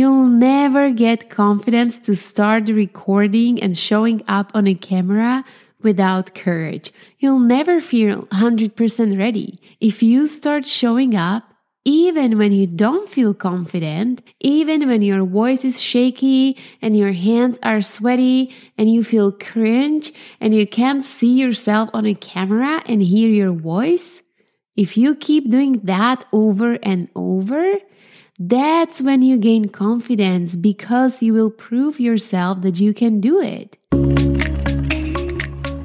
You'll never get confidence to start recording and showing up on a camera without courage. You'll never feel 100% ready. If you start showing up, even when you don't feel confident, even when your voice is shaky and your hands are sweaty and you feel cringe and you can't see yourself on a camera and hear your voice, if you keep doing that over and over, that's when you gain confidence because you will prove yourself that you can do it.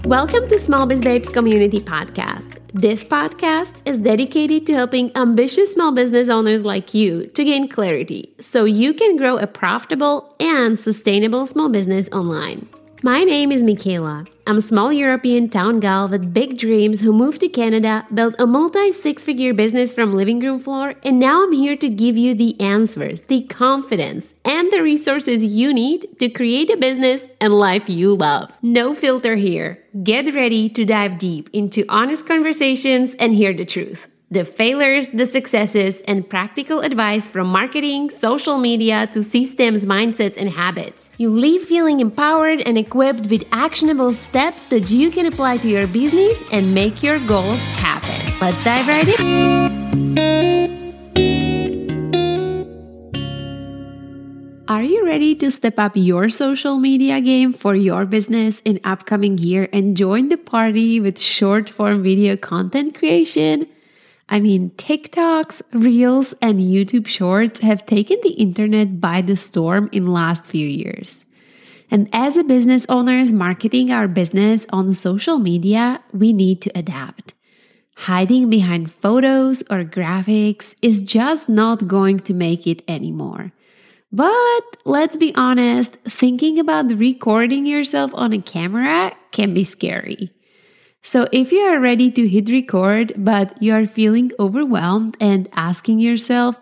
Welcome to Small Biz Babes Community Podcast. This podcast is dedicated to helping ambitious small business owners like you to gain clarity so you can grow a profitable and sustainable small business online. My name is Michaela. I'm a small European town gal with big dreams who moved to Canada, built a multi six figure business from living room floor, and now I'm here to give you the answers, the confidence, and the resources you need to create a business and life you love. No filter here. Get ready to dive deep into honest conversations and hear the truth the failures, the successes, and practical advice from marketing, social media to systems, mindsets, and habits. You leave feeling empowered and equipped with actionable steps that you can apply to your business and make your goals happen. Let's dive right in. Are you ready to step up your social media game for your business in upcoming year and join the party with short form video content creation? I mean, TikToks, Reels, and YouTube Shorts have taken the internet by the storm in last few years. And as a business owners marketing our business on social media, we need to adapt. Hiding behind photos or graphics is just not going to make it anymore. But let's be honest, thinking about recording yourself on a camera can be scary. So if you are ready to hit record, but you are feeling overwhelmed and asking yourself,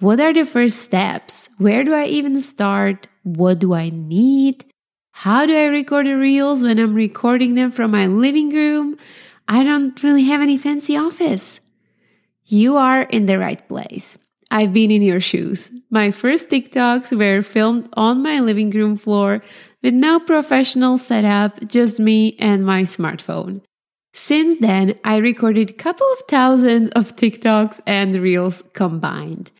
what are the first steps? Where do I even start? What do I need? How do I record the reels when I'm recording them from my living room? I don't really have any fancy office. You are in the right place. I've been in your shoes. My first TikToks were filmed on my living room floor with no professional setup, just me and my smartphone. Since then, I recorded a couple of thousands of TikToks and Reels combined.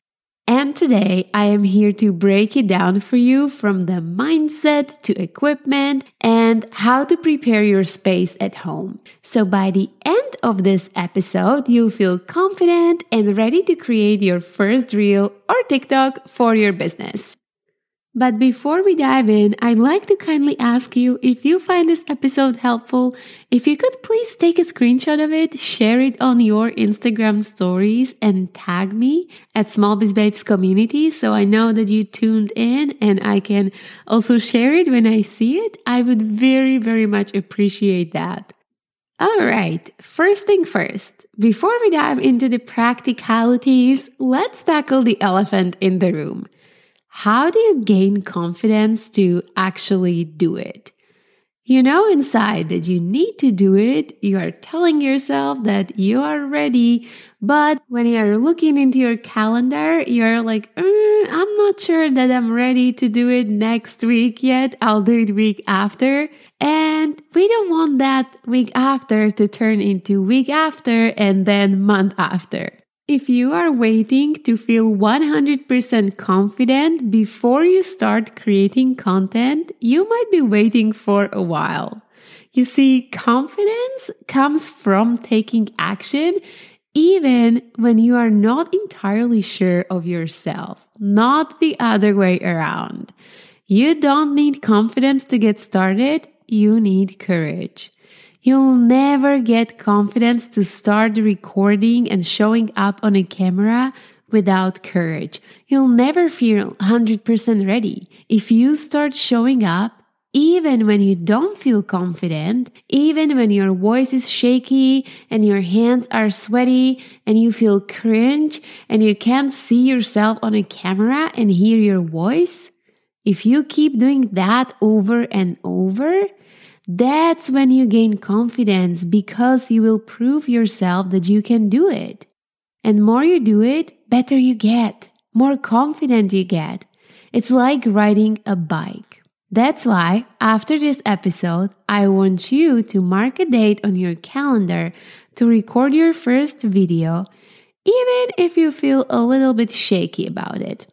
And today I am here to break it down for you from the mindset to equipment and how to prepare your space at home. So by the end of this episode, you'll feel confident and ready to create your first reel or TikTok for your business. But before we dive in, I'd like to kindly ask you if you find this episode helpful, if you could please take a screenshot of it, share it on your Instagram stories, and tag me at Small Biz Babes Community so I know that you tuned in and I can also share it when I see it. I would very, very much appreciate that. All right, first thing first, before we dive into the practicalities, let's tackle the elephant in the room. How do you gain confidence to actually do it? You know inside that you need to do it. You are telling yourself that you are ready. But when you are looking into your calendar, you're like, mm, I'm not sure that I'm ready to do it next week yet. I'll do it week after. And we don't want that week after to turn into week after and then month after. If you are waiting to feel 100% confident before you start creating content, you might be waiting for a while. You see, confidence comes from taking action even when you are not entirely sure of yourself, not the other way around. You don't need confidence to get started, you need courage. You'll never get confidence to start recording and showing up on a camera without courage. You'll never feel 100% ready. If you start showing up, even when you don't feel confident, even when your voice is shaky and your hands are sweaty and you feel cringe and you can't see yourself on a camera and hear your voice, if you keep doing that over and over, that's when you gain confidence because you will prove yourself that you can do it. And more you do it, better you get, more confident you get. It's like riding a bike. That's why, after this episode, I want you to mark a date on your calendar to record your first video, even if you feel a little bit shaky about it.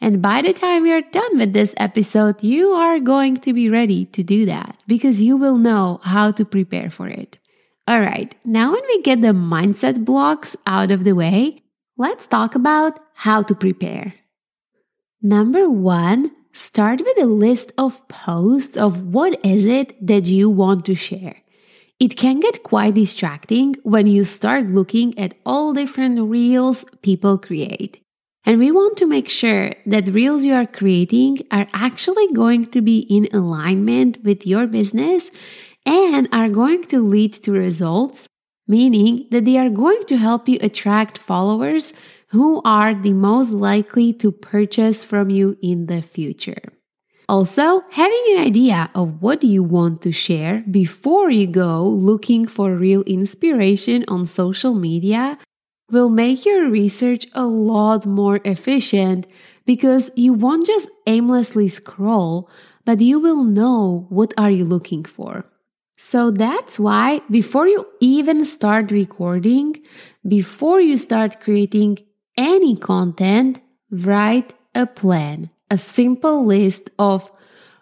And by the time you're done with this episode, you are going to be ready to do that because you will know how to prepare for it. All right, now when we get the mindset blocks out of the way, let's talk about how to prepare. Number one, start with a list of posts of what is it that you want to share. It can get quite distracting when you start looking at all different reels people create. And we want to make sure that reels you are creating are actually going to be in alignment with your business and are going to lead to results, meaning that they are going to help you attract followers who are the most likely to purchase from you in the future. Also, having an idea of what you want to share before you go looking for real inspiration on social media will make your research a lot more efficient because you won't just aimlessly scroll, but you will know what are you looking for. So that's why before you even start recording, before you start creating any content, write a plan, a simple list of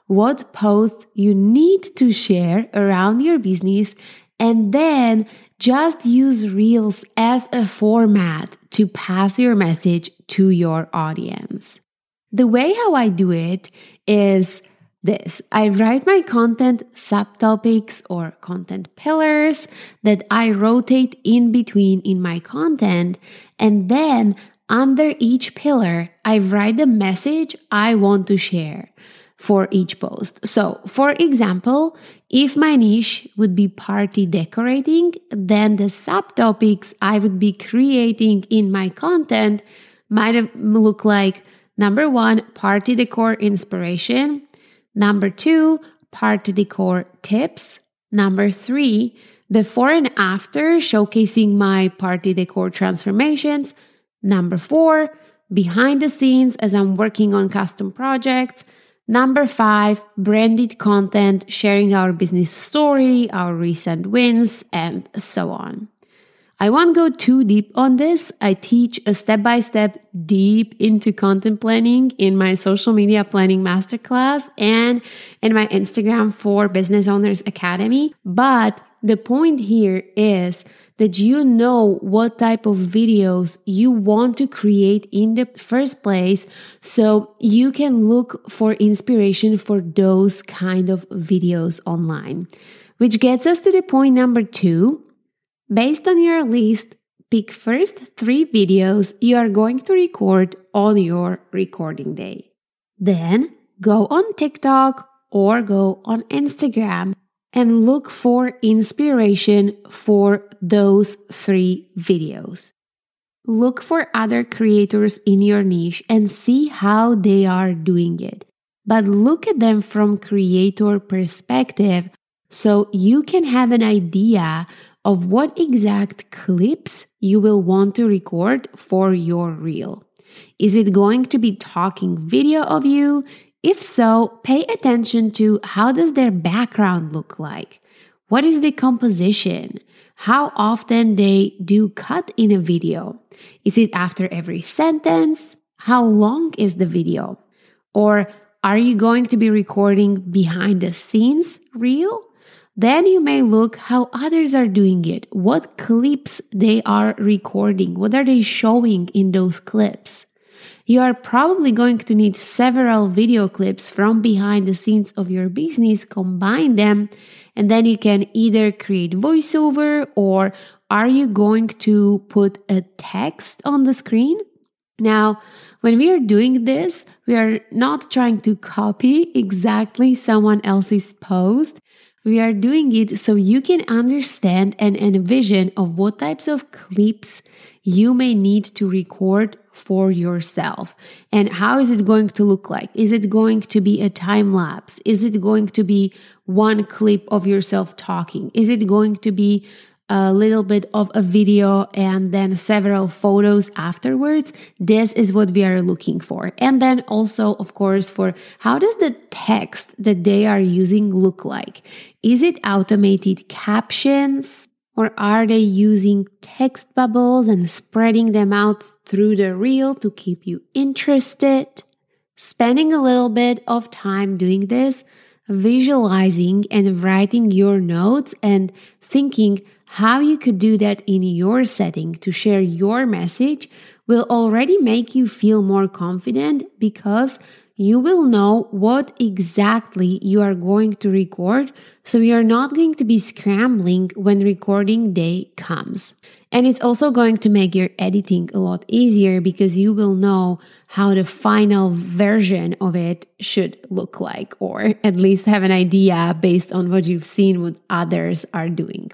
what posts you need to share around your business, and then just use Reels as a format to pass your message to your audience. The way how I do it is this I write my content subtopics or content pillars that I rotate in between in my content. And then under each pillar, I write the message I want to share for each post. So, for example, if my niche would be party decorating, then the subtopics I would be creating in my content might look like number one, party decor inspiration. Number two, party decor tips. Number three, before and after showcasing my party decor transformations. Number four, behind the scenes as I'm working on custom projects. Number five, branded content, sharing our business story, our recent wins, and so on. I won't go too deep on this. I teach a step by step deep into content planning in my social media planning masterclass and in my Instagram for Business Owners Academy. But the point here is that you know what type of videos you want to create in the first place so you can look for inspiration for those kind of videos online. Which gets us to the point number two Based on your list, pick first three videos you are going to record on your recording day. Then go on TikTok or go on Instagram and look for inspiration for those three videos. Look for other creators in your niche and see how they are doing it. But look at them from creator perspective so you can have an idea of what exact clips you will want to record for your reel. Is it going to be talking video of you? If so, pay attention to how does their background look like? What is the composition? How often they do cut in a video? Is it after every sentence? How long is the video? Or are you going to be recording behind the scenes reel? Then you may look how others are doing it, what clips they are recording, what are they showing in those clips. You are probably going to need several video clips from behind the scenes of your business, combine them, and then you can either create voiceover or are you going to put a text on the screen? Now, when we are doing this, we are not trying to copy exactly someone else's post. We are doing it so you can understand and envision of what types of clips you may need to record for yourself and how is it going to look like is it going to be a time lapse is it going to be one clip of yourself talking is it going to be a little bit of a video and then several photos afterwards. This is what we are looking for. And then also, of course, for how does the text that they are using look like? Is it automated captions? Or are they using text bubbles and spreading them out through the reel to keep you interested? Spending a little bit of time doing this, visualizing and writing your notes and thinking how you could do that in your setting to share your message will already make you feel more confident because you will know what exactly you are going to record, so you're not going to be scrambling when recording day comes. And it's also going to make your editing a lot easier because you will know how the final version of it should look like, or at least have an idea based on what you've seen what others are doing.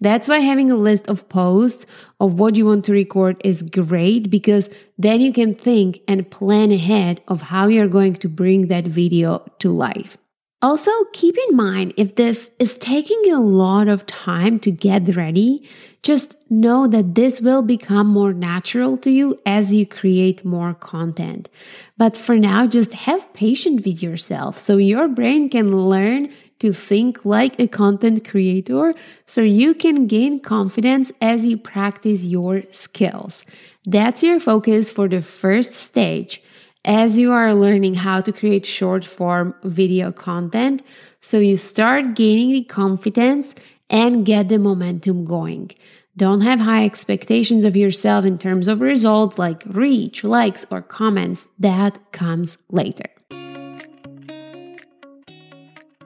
That's why having a list of posts of what you want to record is great because then you can think and plan ahead of how you're going to bring that video to life. Also, keep in mind if this is taking a lot of time to get ready, just know that this will become more natural to you as you create more content. But for now, just have patience with yourself so your brain can learn to think like a content creator so you can gain confidence as you practice your skills. That's your focus for the first stage as you are learning how to create short form video content so you start gaining the confidence and get the momentum going. Don't have high expectations of yourself in terms of results like reach, likes, or comments. That comes later.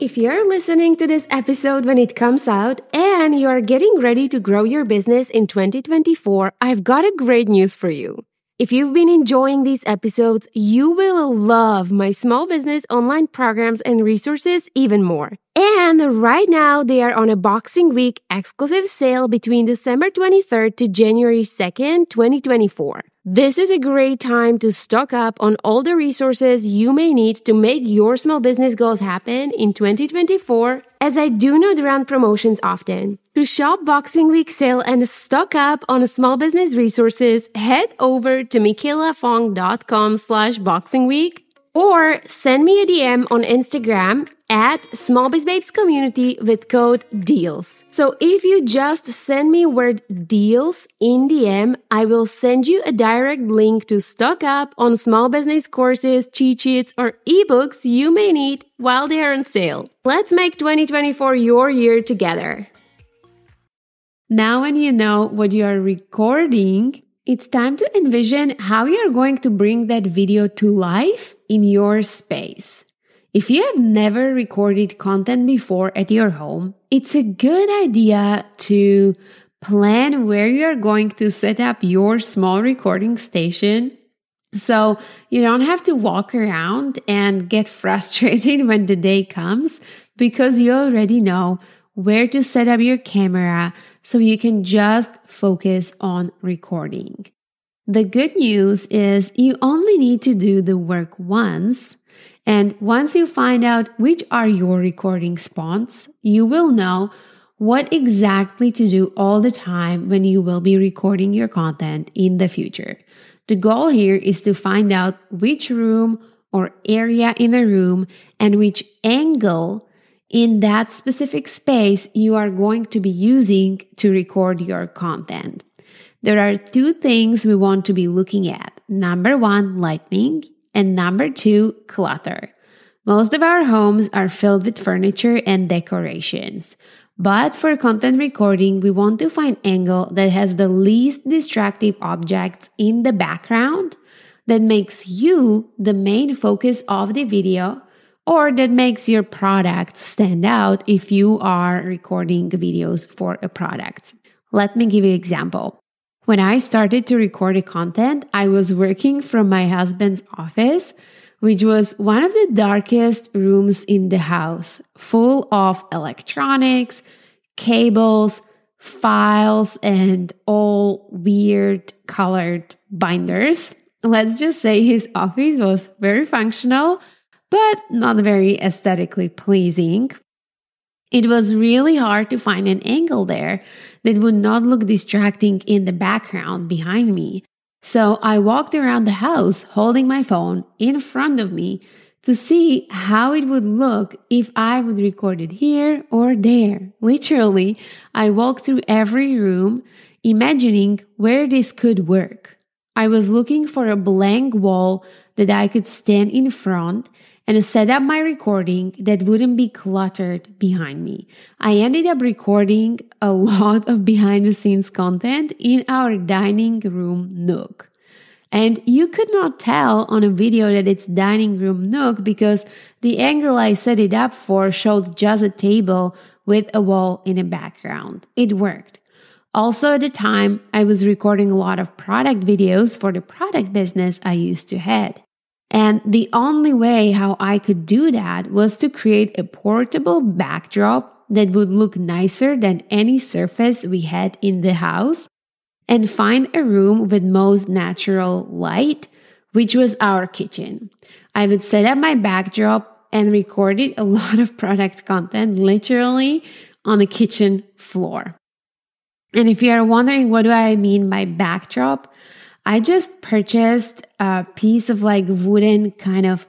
If you're listening to this episode when it comes out and you're getting ready to grow your business in 2024, I've got a great news for you. If you've been enjoying these episodes, you will love my small business online programs and resources even more. And right now, they are on a Boxing Week exclusive sale between December 23rd to January 2nd, 2024. This is a great time to stock up on all the resources you may need to make your small business goals happen in 2024, as I do not run promotions often. To shop Boxing Week sale and stock up on small business resources, head over to michaelafong.com slash boxing week or send me a DM on Instagram at SmallBizBabes Community with code DEALS. So if you just send me word DEALS in DM, I will send you a direct link to stock up on small business courses, cheat sheets, or ebooks you may need while they are on sale. Let's make 2024 your year together. Now, when you know what you are recording, it's time to envision how you're going to bring that video to life in your space. If you have never recorded content before at your home, it's a good idea to plan where you are going to set up your small recording station so you don't have to walk around and get frustrated when the day comes because you already know where to set up your camera so you can just focus on recording. The good news is you only need to do the work once. And once you find out which are your recording spots, you will know what exactly to do all the time when you will be recording your content in the future. The goal here is to find out which room or area in the room and which angle in that specific space you are going to be using to record your content. There are two things we want to be looking at. Number one, lighting, and number two, clutter. Most of our homes are filled with furniture and decorations. But for content recording, we want to find angle that has the least distractive objects in the background that makes you the main focus of the video or that makes your product stand out if you are recording videos for a product. Let me give you an example. When I started to record the content, I was working from my husband's office, which was one of the darkest rooms in the house, full of electronics, cables, files, and all weird colored binders. Let's just say his office was very functional, but not very aesthetically pleasing. It was really hard to find an angle there that would not look distracting in the background behind me. So I walked around the house holding my phone in front of me to see how it would look if I would record it here or there. Literally, I walked through every room imagining where this could work. I was looking for a blank wall that I could stand in front and set up my recording that wouldn't be cluttered behind me. I ended up recording a lot of behind the scenes content in our dining room nook. And you could not tell on a video that it's dining room nook because the angle I set it up for showed just a table with a wall in the background. It worked. Also, at the time, I was recording a lot of product videos for the product business I used to head. And the only way how I could do that was to create a portable backdrop that would look nicer than any surface we had in the house and find a room with most natural light, which was our kitchen. I would set up my backdrop and recorded a lot of product content literally on the kitchen floor. And if you are wondering what do I mean by backdrop, I just purchased a piece of like wooden kind of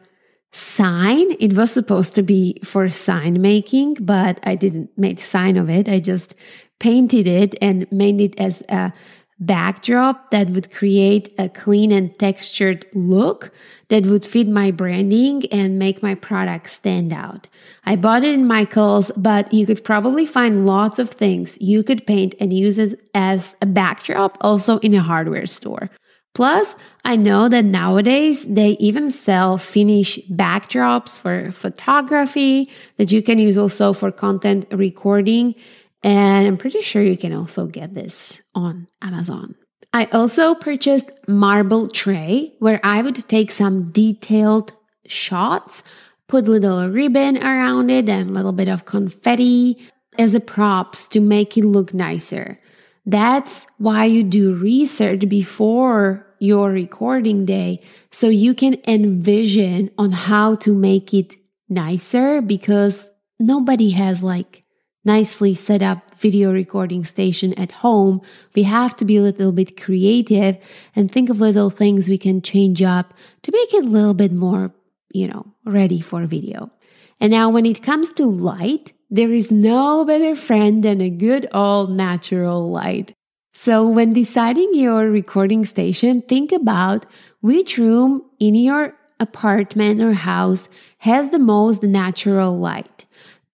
sign. It was supposed to be for sign making, but I didn't make sign of it. I just painted it and made it as a backdrop that would create a clean and textured look that would fit my branding and make my product stand out. I bought it in Michael's, but you could probably find lots of things you could paint and use it as a backdrop also in a hardware store. Plus, I know that nowadays they even sell finished backdrops for photography that you can use also for content recording. And I'm pretty sure you can also get this on Amazon. I also purchased marble tray where I would take some detailed shots, put little ribbon around it and a little bit of confetti as a props to make it look nicer. That's why you do research before your recording day so you can envision on how to make it nicer because nobody has like nicely set up video recording station at home. We have to be a little bit creative and think of little things we can change up to make it a little bit more, you know, ready for video. And now when it comes to light, there is no better friend than a good old natural light. So, when deciding your recording station, think about which room in your apartment or house has the most natural light.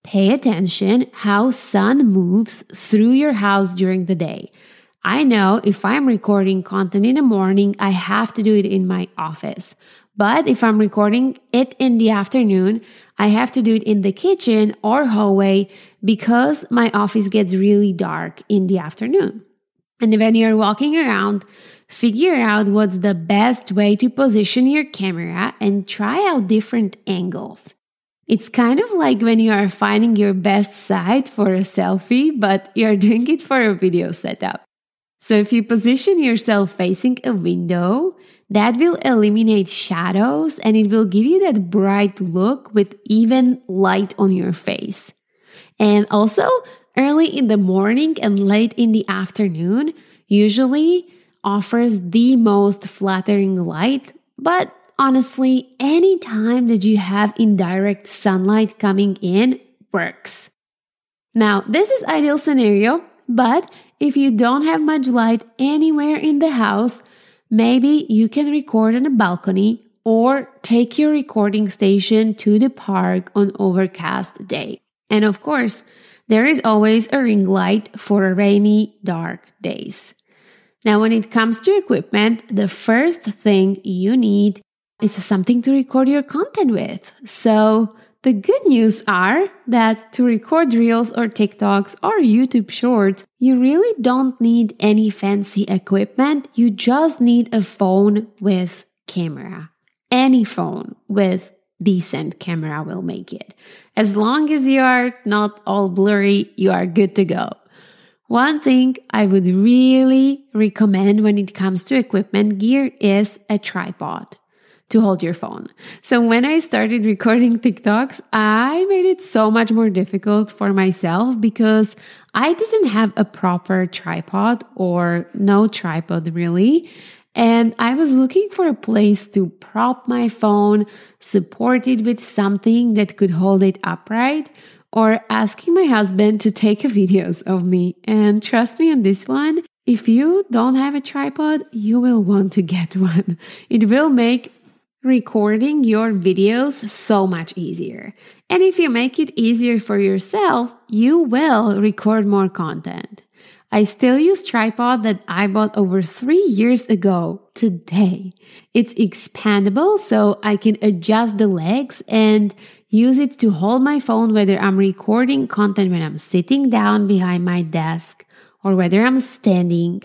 Pay attention how sun moves through your house during the day. I know if I'm recording content in the morning, I have to do it in my office. But if I'm recording it in the afternoon, I have to do it in the kitchen or hallway because my office gets really dark in the afternoon. And when you're walking around, figure out what's the best way to position your camera and try out different angles. It's kind of like when you are finding your best side for a selfie, but you're doing it for a video setup. So if you position yourself facing a window, that will eliminate shadows and it will give you that bright look with even light on your face. And also, early in the morning and late in the afternoon usually offers the most flattering light, but honestly, any time that you have indirect sunlight coming in works. Now, this is ideal scenario, but if you don't have much light anywhere in the house, maybe you can record on a balcony or take your recording station to the park on overcast day. And of course, there is always a ring light for rainy, dark days. Now, when it comes to equipment, the first thing you need is something to record your content with. So, the good news are that to record reels or TikToks or YouTube shorts, you really don't need any fancy equipment. You just need a phone with camera. Any phone with decent camera will make it. As long as you are not all blurry, you are good to go. One thing I would really recommend when it comes to equipment gear is a tripod. To hold your phone. So when I started recording TikToks, I made it so much more difficult for myself because I didn't have a proper tripod or no tripod really. And I was looking for a place to prop my phone, support it with something that could hold it upright, or asking my husband to take videos of me. And trust me on this one, if you don't have a tripod, you will want to get one. It will make recording your videos so much easier. And if you make it easier for yourself, you will record more content. I still use tripod that I bought over three years ago today. It's expandable so I can adjust the legs and use it to hold my phone whether I'm recording content when I'm sitting down behind my desk or whether I'm standing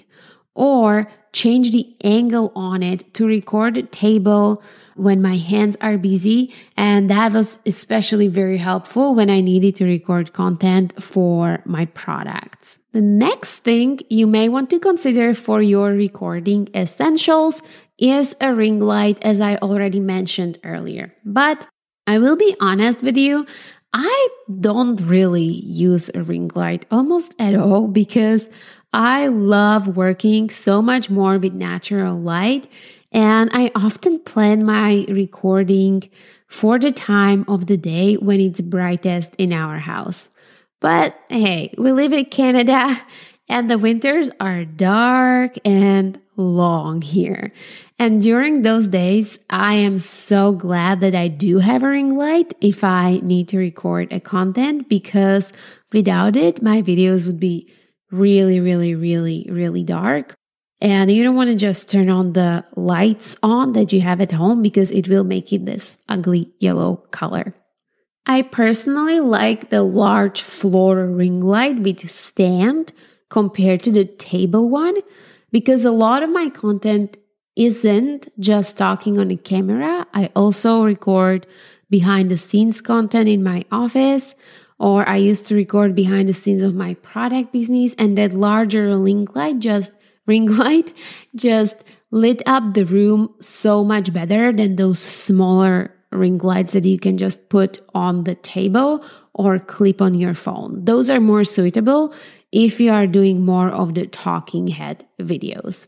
or change the angle on it to record table when my hands are busy. And that was especially very helpful when I needed to record content for my products. The next thing you may want to consider for your recording essentials is a ring light, as I already mentioned earlier. But I will be honest with you, I don't really use a ring light almost at all because I love working so much more with natural light and I often plan my recording for the time of the day when it's brightest in our house. But hey, we live in Canada and the winters are dark and long here. And during those days, I am so glad that I do have a ring light if I need to record a content because without it, my videos would be really, really, really, really dark. And you don't want to just turn on the lights on that you have at home because it will make it this ugly yellow color. I personally like the large floor ring light with stand compared to the table one because a lot of my content isn't just talking on a camera. I also record behind the scenes content in my office or I used to record behind the scenes of my product business and that larger ring light just ring light just lit up the room so much better than those smaller ring lights that you can just put on the table or clip on your phone. Those are more suitable if you are doing more of the talking head videos.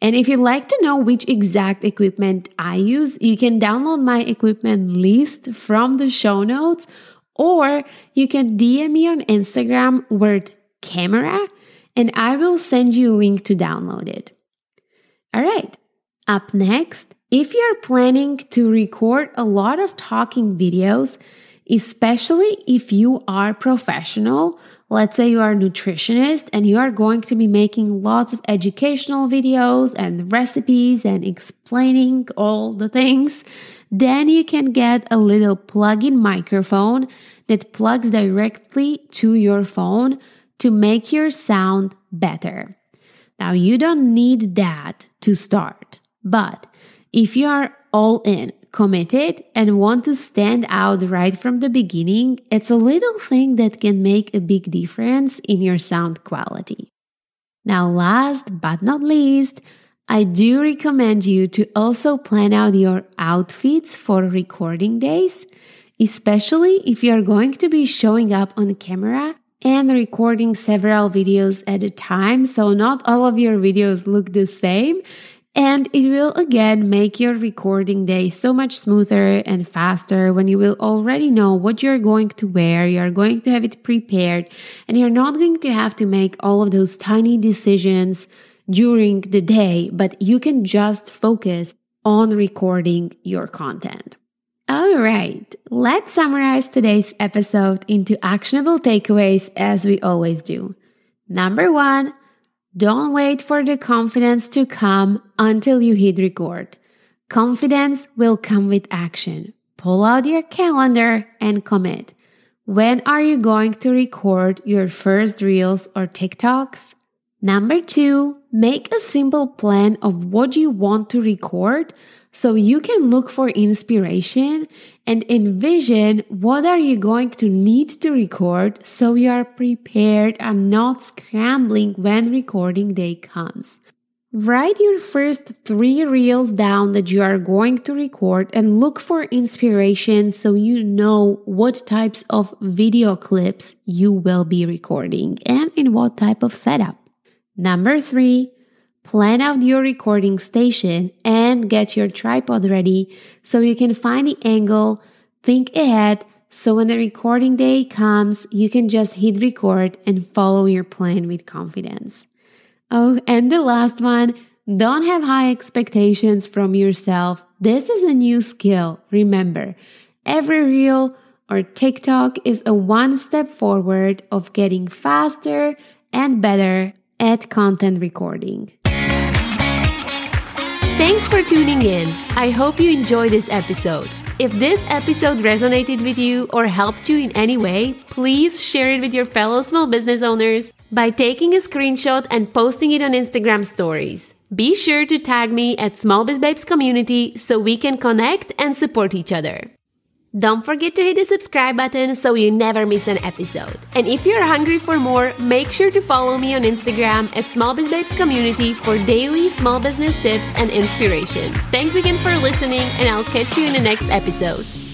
And if you'd like to know which exact equipment I use, you can download my equipment list from the show notes, or you can DM me on Instagram word camera and I will send you a link to download it. All right, up next, if you're planning to record a lot of talking videos, especially if you are professional, let's say you are a nutritionist and you are going to be making lots of educational videos and recipes and explaining all the things, then you can get a little plug-in microphone that plugs directly to your phone to make your sound better. Now, you don't need that to start, but if you are all in, committed, and want to stand out right from the beginning, it's a little thing that can make a big difference in your sound quality. Now, last but not least, I do recommend you to also plan out your outfits for recording days, especially if you're going to be showing up on camera and recording several videos at a time. So not all of your videos look the same. And it will again make your recording day so much smoother and faster when you will already know what you're going to wear. You're going to have it prepared and you're not going to have to make all of those tiny decisions during the day, but you can just focus on recording your content. All right, let's summarize today's episode into actionable takeaways as we always do. Number one, don't wait for the confidence to come until you hit record. Confidence will come with action. Pull out your calendar and commit. When are you going to record your first reels or TikToks? Number two, make a simple plan of what you want to record so you can look for inspiration and envision what are you going to need to record so you are prepared and not scrambling when recording day comes. Write your first three reels down that you are going to record and look for inspiration so you know what types of video clips you will be recording and in what type of setup. Number three, plan out your recording station and get your tripod ready so you can find the angle, think ahead, so when the recording day comes, you can just hit record and follow your plan with confidence. Oh, and the last one don't have high expectations from yourself. This is a new skill. Remember, every reel or TikTok is a one step forward of getting faster and better at content recording. Thanks for tuning in. I hope you enjoyed this episode. If this episode resonated with you or helped you in any way, please share it with your fellow small business owners by taking a screenshot and posting it on Instagram stories. Be sure to tag me at Small Biz Babes Community so we can connect and support each other. Don't forget to hit the subscribe button so you never miss an episode. And if you're hungry for more, make sure to follow me on Instagram at Small Biz Babes Community for daily small business tips and inspiration. Thanks again for listening, and I'll catch you in the next episode.